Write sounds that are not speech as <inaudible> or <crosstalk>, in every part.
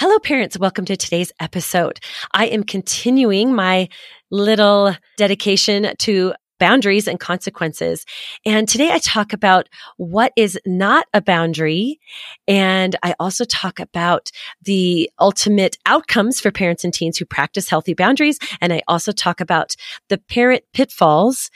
Hello, parents. Welcome to today's episode. I am continuing my little dedication to boundaries and consequences. And today I talk about what is not a boundary. And I also talk about the ultimate outcomes for parents and teens who practice healthy boundaries. And I also talk about the parent pitfalls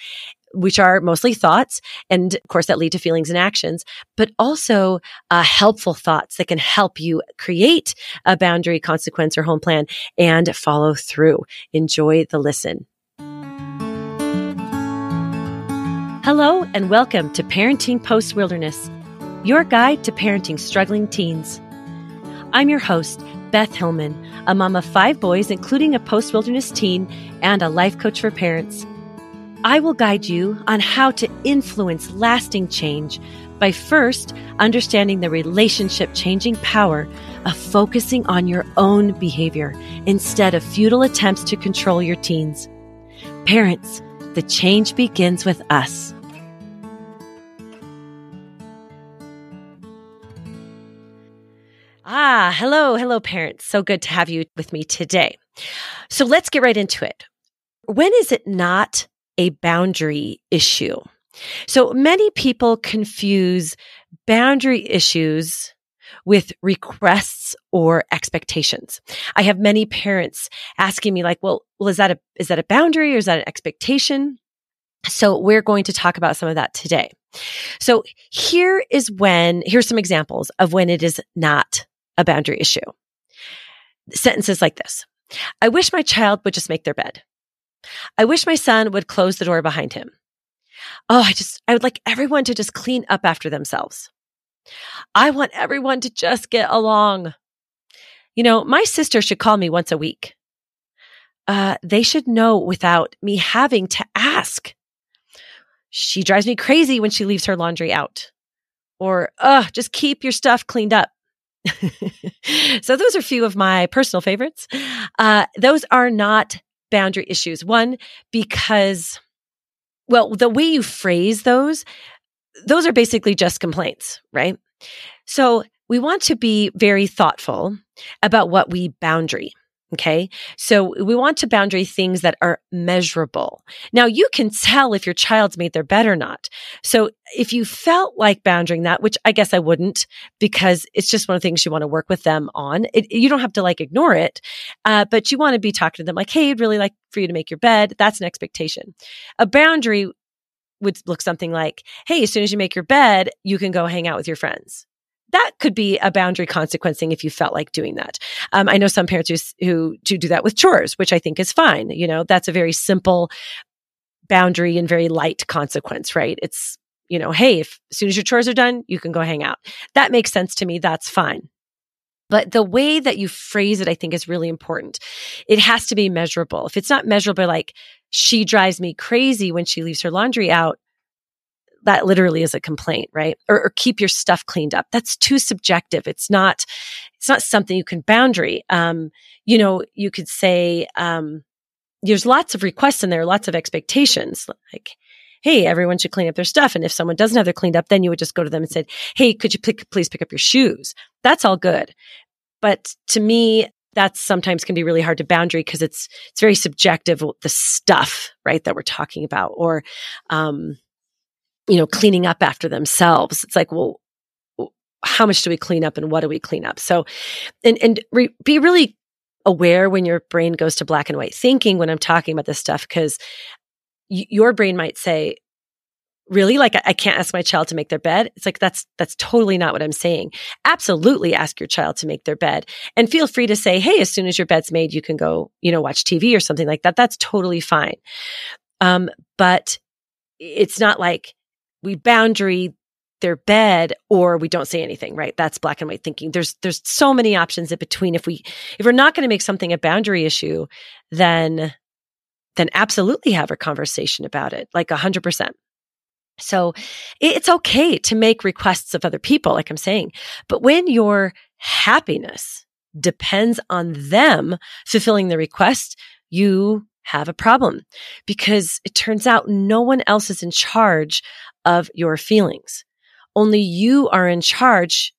which are mostly thoughts and of course that lead to feelings and actions, but also uh, helpful thoughts that can help you create a boundary consequence or home plan and follow through. Enjoy the listen. Hello and welcome to Parenting Post Wilderness, your guide to parenting struggling teens. I'm your host, Beth Hillman, a mom of five boys, including a post wilderness teen and a life coach for parents. I will guide you on how to influence lasting change by first understanding the relationship changing power of focusing on your own behavior instead of futile attempts to control your teens. Parents, the change begins with us. Ah, hello, hello, parents. So good to have you with me today. So let's get right into it. When is it not a boundary issue? So many people confuse boundary issues with requests or expectations. I have many parents asking me like, well, well, is that a, is that a boundary or is that an expectation? So we're going to talk about some of that today. So here is when, here's some examples of when it is not a boundary issue. Sentences like this. I wish my child would just make their bed. I wish my son would close the door behind him. Oh, I just, I would like everyone to just clean up after themselves. I want everyone to just get along. You know, my sister should call me once a week. Uh, they should know without me having to ask. She drives me crazy when she leaves her laundry out. Or, uh, just keep your stuff cleaned up. <laughs> so those are a few of my personal favorites. Uh, those are not boundary issues. One, because, well, the way you phrase those, those are basically just complaints, right? So we want to be very thoughtful about what we boundary. Okay. So we want to boundary things that are measurable. Now you can tell if your child's made their bed or not. So if you felt like boundaring that, which I guess I wouldn't because it's just one of the things you want to work with them on. It, you don't have to like ignore it, uh, but you want to be talking to them like, Hey, I'd really like for you to make your bed. That's an expectation. A boundary would look something like, Hey, as soon as you make your bed, you can go hang out with your friends that could be a boundary consequencing if you felt like doing that. Um, I know some parents who, who do do that with chores, which I think is fine. You know, that's a very simple boundary and very light consequence, right? It's, you know, hey, if as soon as your chores are done, you can go hang out. That makes sense to me. That's fine. But the way that you phrase it, I think is really important. It has to be measurable. If it's not measurable, like she drives me crazy when she leaves her laundry out, that literally is a complaint, right? Or, or, keep your stuff cleaned up. That's too subjective. It's not, it's not something you can boundary. Um, you know, you could say, um, there's lots of requests and there are lots of expectations. Like, hey, everyone should clean up their stuff. And if someone doesn't have their cleaned up, then you would just go to them and say, hey, could you please pick up your shoes? That's all good. But to me, that sometimes can be really hard to boundary because it's it's very subjective the stuff right that we're talking about or um you know, cleaning up after themselves. It's like, well, how much do we clean up and what do we clean up? So, and, and re- be really aware when your brain goes to black and white thinking when I'm talking about this stuff, because y- your brain might say, really like I can't ask my child to make their bed. It's like that's that's totally not what I'm saying. Absolutely ask your child to make their bed and feel free to say, "Hey, as soon as your bed's made, you can go, you know, watch TV or something like that." That's totally fine. Um but it's not like we boundary their bed or we don't say anything right? That's black and white thinking. There's there's so many options in between. If we if we're not going to make something a boundary issue then then absolutely have a conversation about it like 100% so it's okay to make requests of other people like i'm saying but when your happiness depends on them fulfilling the request you have a problem because it turns out no one else is in charge of your feelings. Only you are in charge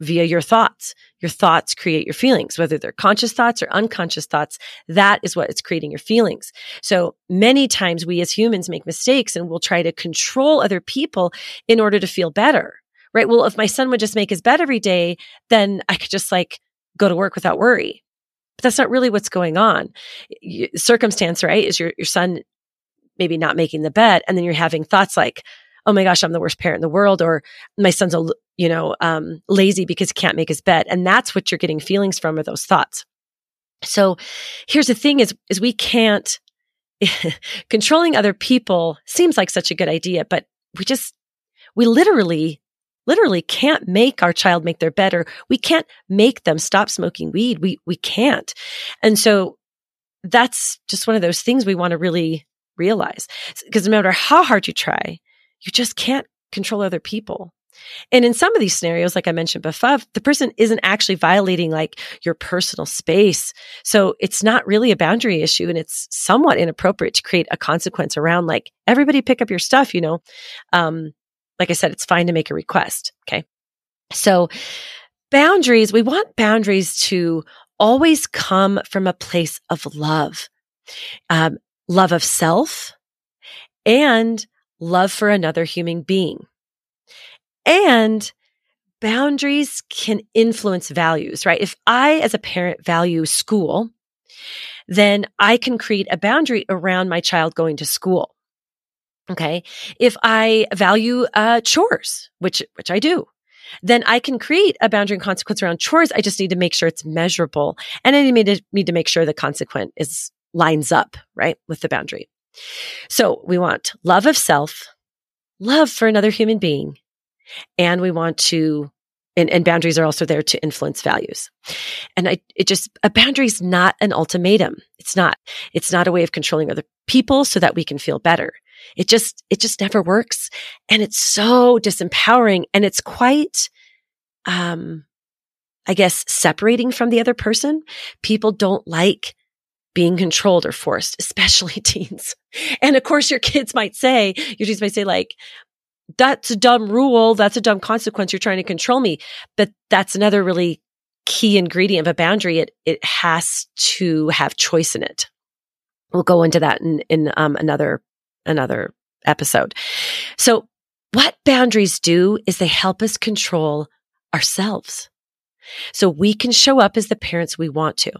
via your thoughts, your thoughts create your feelings, whether they're conscious thoughts or unconscious thoughts. That is what is creating your feelings. So many times we as humans make mistakes and we'll try to control other people in order to feel better, right? Well, if my son would just make his bed every day, then I could just like go to work without worry. But that's not really what's going on. Circumstance, right? Is your, your son maybe not making the bed and then you're having thoughts like, oh my gosh, I'm the worst parent in the world, or my son's a, you know, um, lazy because he can't make his bed. And that's what you're getting feelings from are those thoughts. So here's the thing is, is we can't, <laughs> controlling other people seems like such a good idea, but we just, we literally, literally can't make our child make their bed or we can't make them stop smoking weed. We, we can't. And so that's just one of those things we want to really realize because no matter how hard you try, you just can't control other people. And in some of these scenarios, like I mentioned before, the person isn't actually violating like your personal space. So it's not really a boundary issue and it's somewhat inappropriate to create a consequence around like everybody pick up your stuff, you know. Um, like I said, it's fine to make a request. Okay. So boundaries, we want boundaries to always come from a place of love, um, love of self and love for another human being. And boundaries can influence values, right? If I, as a parent, value school, then I can create a boundary around my child going to school. Okay. If I value uh, chores, which which I do, then I can create a boundary and consequence around chores. I just need to make sure it's measurable, and I need to need to make sure the consequence is lines up right with the boundary. So we want love of self, love for another human being, and we want to, and, and boundaries are also there to influence values. And I, it just, a boundary is not an ultimatum. It's not, it's not a way of controlling other people so that we can feel better. It just, it just never works. And it's so disempowering and it's quite, um, I guess separating from the other person. People don't like being controlled or forced, <laughs> especially teens. And of course, your kids might say, your teens might say like, that's a dumb rule. That's a dumb consequence. You're trying to control me. But that's another really key ingredient of a boundary. It, it has to have choice in it. We'll go into that in, in um, another, another episode. So what boundaries do is they help us control ourselves. So we can show up as the parents we want to.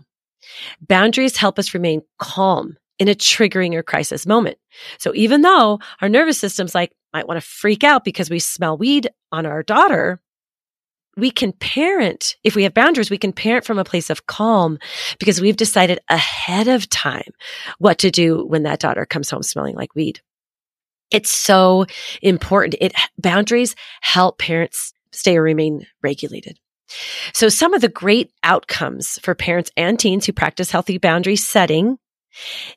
Boundaries help us remain calm in a triggering or crisis moment. So even though our nervous system's like might want to freak out because we smell weed on our daughter, we can parent, if we have boundaries, we can parent from a place of calm because we've decided ahead of time what to do when that daughter comes home smelling like weed. It's so important. It boundaries help parents stay or remain regulated. So some of the great outcomes for parents and teens who practice healthy boundary setting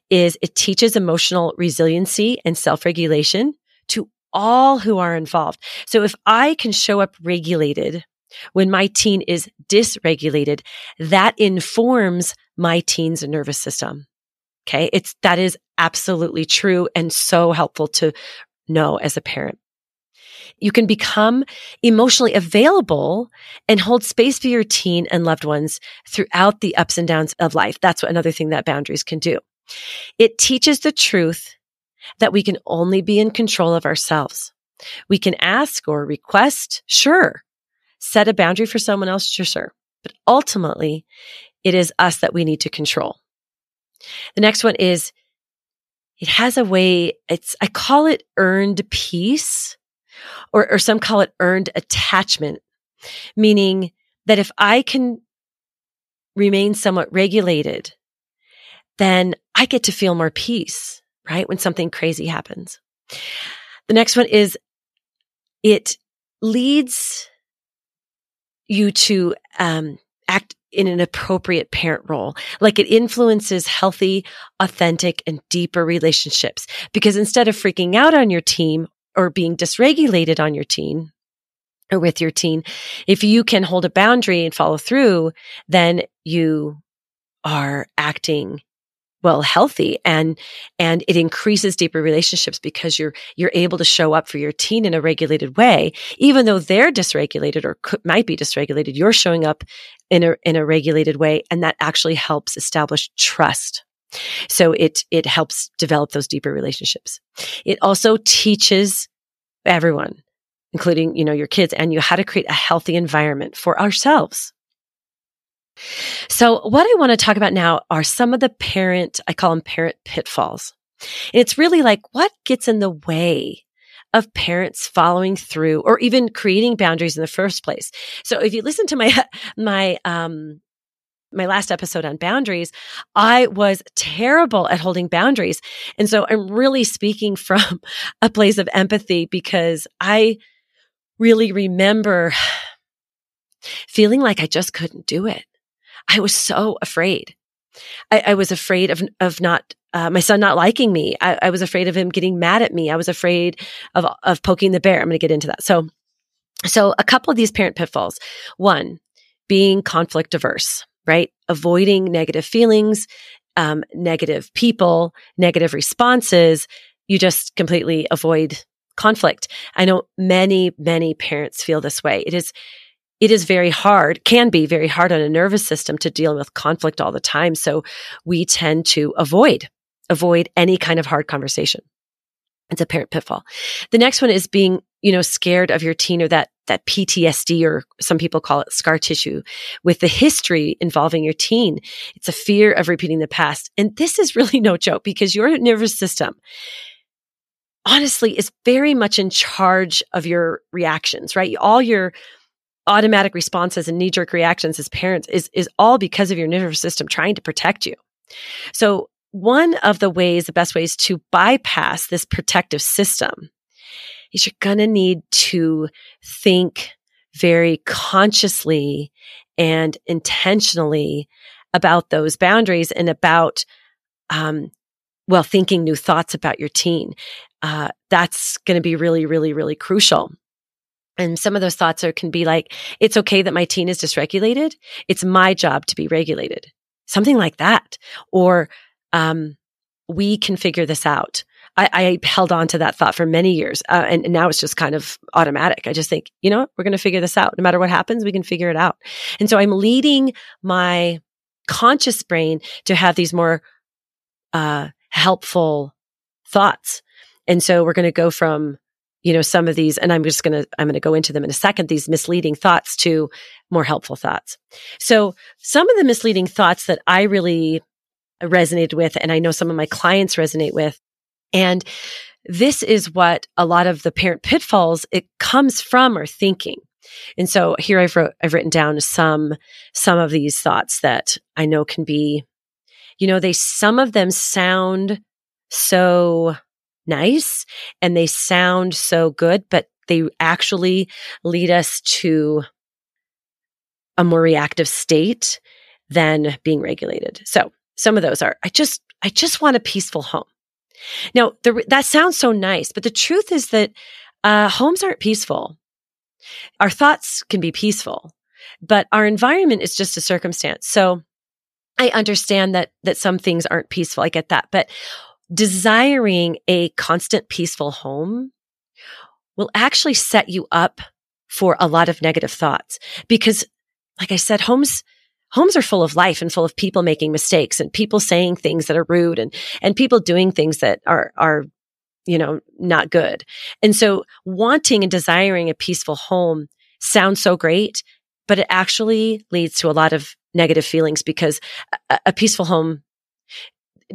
is it teaches emotional resiliency and self-regulation to all who are involved. So if I can show up regulated when my teen is dysregulated, that informs my teen's nervous system. Okay. It's, that is absolutely true and so helpful to know as a parent. You can become emotionally available and hold space for your teen and loved ones throughout the ups and downs of life. That's what another thing that boundaries can do. It teaches the truth that we can only be in control of ourselves. We can ask or request, sure. Set a boundary for someone else, sure. But ultimately, it is us that we need to control. The next one is it has a way, it's, I call it earned peace or, or some call it earned attachment, meaning that if I can remain somewhat regulated, then I get to feel more peace, right? When something crazy happens. The next one is it leads you to um, act in an appropriate parent role. Like it influences healthy, authentic, and deeper relationships. Because instead of freaking out on your team or being dysregulated on your teen or with your teen, if you can hold a boundary and follow through, then you are acting well healthy and and it increases deeper relationships because you're you're able to show up for your teen in a regulated way. Even though they're dysregulated or could, might be dysregulated you're showing up in a in a regulated way and that actually helps establish trust. So it it helps develop those deeper relationships. It also teaches everyone including you know your kids and you how to create a healthy environment for ourselves so, what I want to talk about now are some of the parent, I call them parent pitfalls. And it's really like what gets in the way of parents following through or even creating boundaries in the first place. So, if you listen to my, <laughs> my, um, my last episode on boundaries, I was terrible at holding boundaries. And so I'm really speaking <laughs> from a place of empathy because I really remember <sighs> feeling like I just couldn't do it. I was so afraid. I, I was afraid of of not uh, my son not liking me. I, I, was afraid of him getting mad at me. I was afraid of of poking the bear. I'm going to get into that. So, so a couple of these parent pitfalls. One, being conflict averse, right? Avoiding negative feelings, um, negative people, negative responses. You just completely avoid conflict. I know many, many parents feel this way. It is it is very hard, can be very hard on a nervous system to deal with conflict all the time. So we tend to avoid, avoid any kind of hard conversation. It's a parent pitfall. The next one is being, you know, scared of your teen or that, that PTSD or some people call it scar tissue with the history involving your teen. It's a fear of repeating the past. And this is really no joke because your nervous system honestly is very much in charge of your reactions, right? All your automatic responses and knee jerk reactions as parents is, is all because of your nervous system trying to protect you. So one of the ways, the best ways to bypass this protective system is you're going to need to think very consciously and intentionally about those boundaries and about, um, well, thinking new thoughts about your teen. Uh, that's going to be really, really, really crucial. And some of those thoughts are, can be like, it's okay that my teen is dysregulated. It's my job to be regulated. Something like that. Or, um, we can figure this out. I, I, held on to that thought for many years. Uh, and, and, now it's just kind of automatic. I just think, you know? We're going to figure this out. No matter what happens, we can figure it out. And so I'm leading my conscious brain to have these more, uh, helpful thoughts. And so we're going to go from you know, some of these, and I'm just going to, I'm going to go into them in a second, these misleading thoughts to more helpful thoughts. So some of the misleading thoughts that I really resonated with, and I know some of my clients resonate with, and this is what a lot of the parent pitfalls it comes from or thinking. And so here I've wrote, I've written down some, some of these thoughts that I know can be, you know, they, some of them sound so nice and they sound so good, but they actually lead us to a more reactive state than being regulated. So some of those are, I just, I just want a peaceful home. Now, the, that sounds so nice, but the truth is that uh, homes aren't peaceful. Our thoughts can be peaceful, but our environment is just a circumstance. So I understand that that some things aren't peaceful. I get that, but desiring a constant peaceful home will actually set you up for a lot of negative thoughts because like I said, homes, homes are full of life and full of people making mistakes and people saying things that are rude and, and people doing things that are, are, you know, not good. And so wanting and desiring a peaceful home sounds so great, but it actually leads to a lot of negative feelings because a, a peaceful home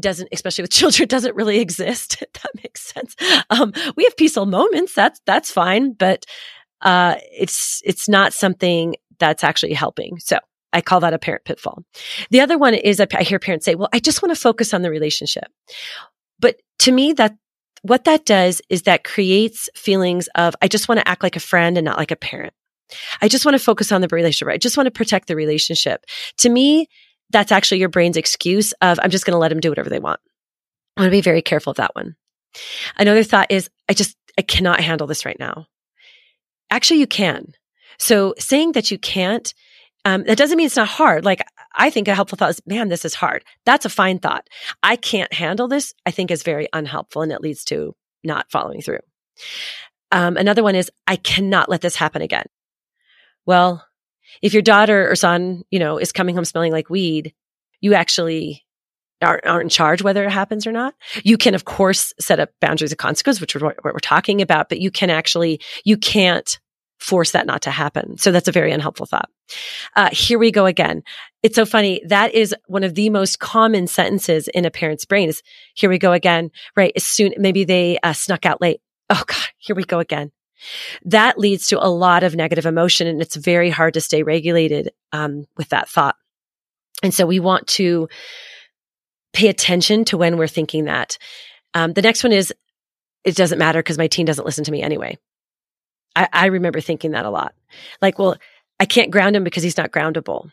doesn't, especially with <laughs> children, doesn't really exist. <laughs> that makes sense. Um, we have peaceful moments. That's, that's fine, but, uh, it's, it's not something that's actually helping. So I call that a parent pitfall. The other one is I hear parents say, well, I just want to focus on the relationship. But to me, that, what that does is that creates feelings of, I just want to act like a friend and not like a parent. I just want to focus on the relationship. I just want to protect the relationship. To me, that's actually your brain's excuse of, I'm just going to let them do whatever they want. I want to be very careful of that one. Another thought is, I just, I cannot handle this right now. Actually, you can. So saying that you can't Um, that doesn't mean it's not hard. Like I think a helpful thought is, man, this is hard. That's a fine thought. I can't handle this. I think is very unhelpful and it leads to not following through. Um, another one is, I cannot let this happen again. Well, if your daughter or son, you know, is coming home smelling like weed, you actually aren't, aren't in charge whether it happens or not. You can, of course, set up boundaries of consequence, which is what, we're talking about, but you can actually, you can't force that not to happen. So that's a very unhelpful thought. Uh, here we go again. It's so funny. That is one of the most common sentences in a parent's brain is here we go again, right? As soon, maybe they uh, snuck out late. Oh God, here we go again. That leads to a lot of negative emotion and it's very hard to stay regulated, um, with that thought. And so we want to pay attention to when we're thinking that. Um, the next one is, it doesn't matter because my teen doesn't listen to me anyway. I, I remember thinking that a lot. Like, well, I can't ground him because he's not groundable.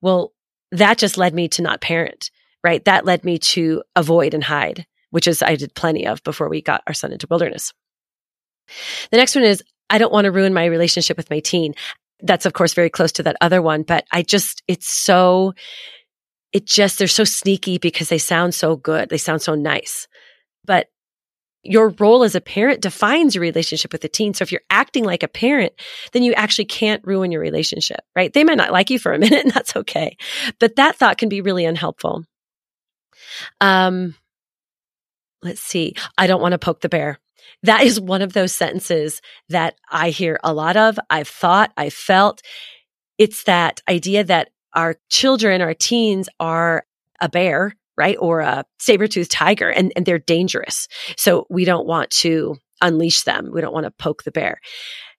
Well, that just led me to not parent, right? That led me to avoid and hide, which is I did plenty of before we got our son into wilderness. The next one is I don't want to ruin my relationship with my teen. That's of course very close to that other one, but I just, it's so, it just, they're so sneaky because they sound so good. They sound so nice. But your role as a parent defines your relationship with the teen. So if you're acting like a parent, then you actually can't ruin your relationship, right? They might not like you for a <laughs> minute and that's okay. But that thought can be really unhelpful. Um, let's see. I don't want to poke the bear. That is one of those sentences that I hear a lot of. I've thought, I've felt. It's that idea that our children, our teens are a bear right? Or a saber-toothed tiger and, and they're dangerous. So we don't want to unleash them. We don't want to poke the bear.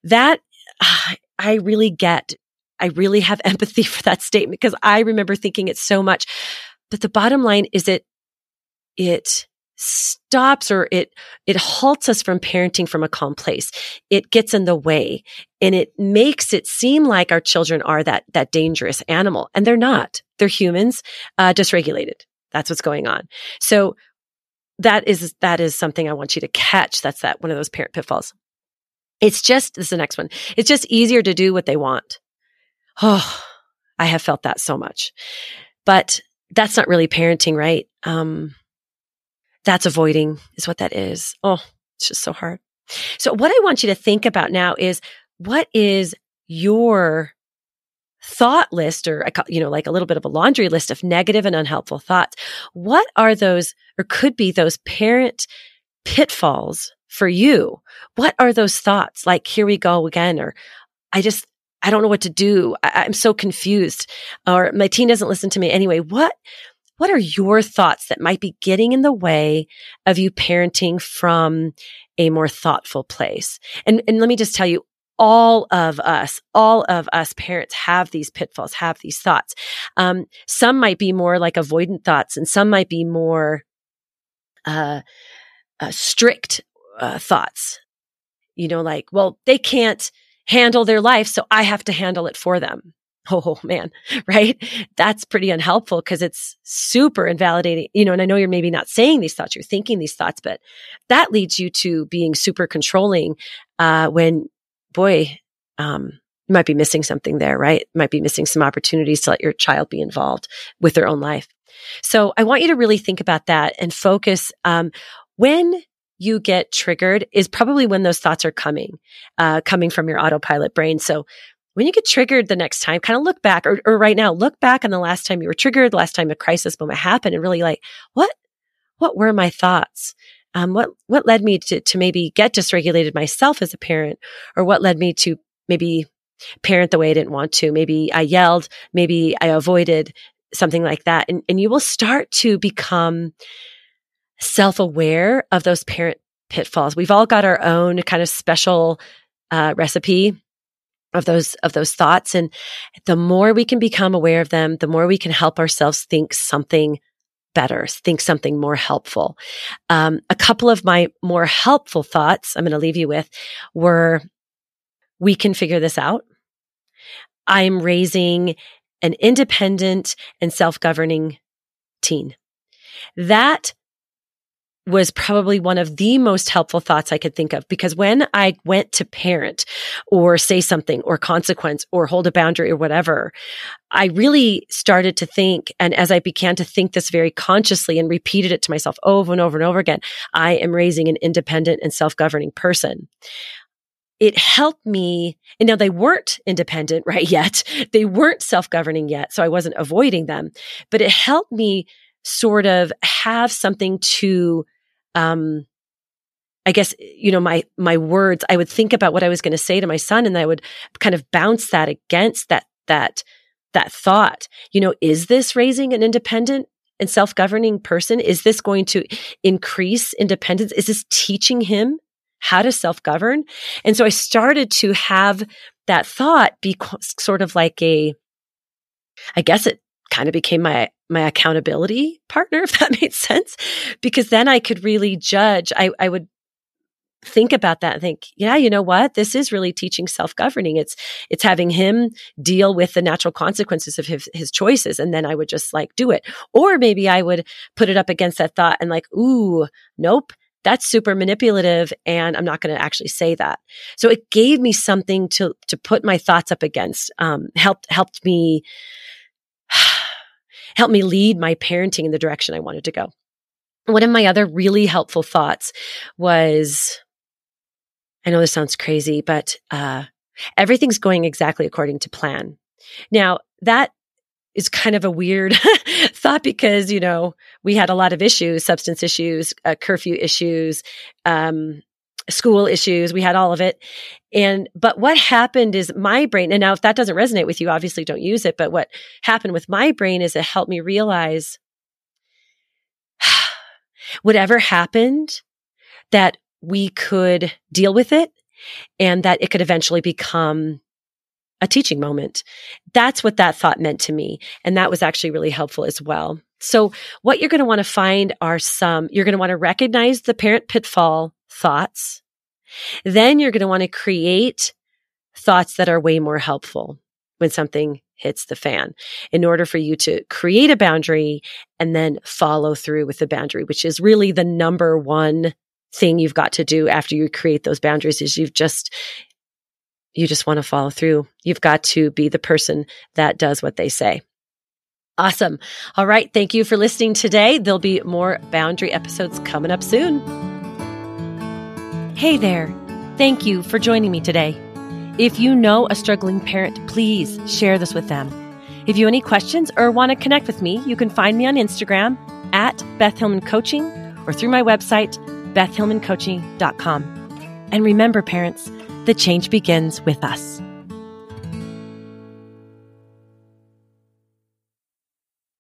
That <sighs> I really get. I really have <laughs> empathy for that statement because I remember thinking it so much. But the bottom line is it, it stops or it, it halts us from parenting from a calm place. It gets in the way and it makes it seem like our children are that, that dangerous animal and they're not. They're humans, uh, dysregulated. That's what's going on. So that is, that is something I want you to catch. That's that one of those parent pitfalls. It's just, this is the next one. It's just easier to do what they want. Oh, I have felt that so much, but that's not really parenting, right? Um, that's avoiding is what that is. Oh, it's just so hard. So what I want you to think about now is what is your thought list or, you know, like a little bit of a laundry list of negative and unhelpful thoughts. What are those or could be those parent pitfalls for you? What are those thoughts? Like, here we go again, or I just, I don't know what to do. I, I'm so confused or my teen doesn't listen to me anyway. What, what are your thoughts that might be getting in the way of you parenting from a more thoughtful place? And, and let me just tell you, all of us, all of us parents have these pitfalls, have these thoughts. Um, some might be more like avoidant thoughts and some might be more, uh, uh strict, uh, thoughts. You know, like, well, they can't handle their life, so I have to handle it for them. <laughs> Oh man, right? That's pretty unhelpful because it's super invalidating, you know, and I know you're maybe not saying these thoughts, you're thinking these thoughts, but that leads you to being super controlling, uh, when boy, um, you might be missing something there, right? Might be missing some opportunities to let your child be involved with their own life. So I want you to really think about that and focus. Um, when you get triggered is probably when those thoughts are coming, uh, coming from your autopilot brain. So when you get triggered the next time, kind of look back or, or right now, look back on the last time you were triggered, the last time a crisis moment happened and really like, what, what were my thoughts? um, what what led me to to maybe get dysregulated myself as a parent, or what led me to maybe parent the way I didn't want to. Maybe I yelled, maybe I avoided something like that, and and you will start to become self aware of those parent pitfalls. We've all got our own kind of special uh, recipe of those of those thoughts and the more we can become aware of them the more we can help ourselves think something better, think something more helpful. Um, a couple of my more helpful thoughts I'm going to leave you with were we can figure this out. I'm raising an independent and self governing teen. That was probably one of the most helpful thoughts I could think of because when I went to parent or say something or consequence or hold a boundary or whatever, I really started to think. And as I began to think this very consciously and repeated it to myself over and over and over again, I am raising an independent and self governing person it helped me. And now they weren't independent <laughs> right yet. They weren't self governing yet. So I wasn't avoiding them, but it helped me sort of have something to um, I guess, you know, my, my words, I would think about what I was going to say to my son and I would kind of bounce that against that, that, that thought. You know, is this raising an independent and self-governing person? Is this going to increase independence? Is this teaching him how to self-govern? And so I started to have that thought be sort of like a, I guess it kind of became my my accountability partner, <laughs> if that made sense. Because then I could really judge. I, I would think about that and think, yeah, you know what? This is really teaching self-governing. It's, it's having him deal with the natural consequences of his, his choices. And then I would just like do it. Or maybe I would put it up against that thought and like, ooh, nope. That's super manipulative and I'm not going to actually say that. So it gave me something to, to put my thoughts up against, um, helped, helped me helped me lead my parenting in the direction I wanted to go. One of my other really helpful thoughts was I know this sounds crazy, but uh, everything's going exactly according to plan. Now, that is kind of a weird <laughs> thought because, you know, we had a lot of issues, substance issues, uh, curfew issues, um, school issues. We had all of it. And, but what happened is my brain, and now if that doesn't resonate with you, obviously don't use it. But what happened with my brain is it helped me realize <sighs> whatever happened, that we could deal with it and that it could eventually become a teaching moment. That's what that thought meant to me. And that was actually really helpful as well. So what you're going to want to find are some, you're going to want to recognize the parent pitfall thoughts. Then you're going to want to create thoughts that are way more helpful when something hits the fan in order for you to create a boundary and then follow through with the boundary, which is really the number one thing you've got to do after you create those boundaries is you've just you just want to follow through. You've got to be the person that does what they say. Awesome. All right. Thank you for listening today. There'll be more boundary episodes coming up soon. Hey there. Thank you for joining me today. If you know a struggling parent, please share this with them. If you have any questions or want to connect with me, you can find me on Instagram at Beth Hillman Coaching or through my website, bethhillmancoaching.com. And remember, parents, the change begins with us.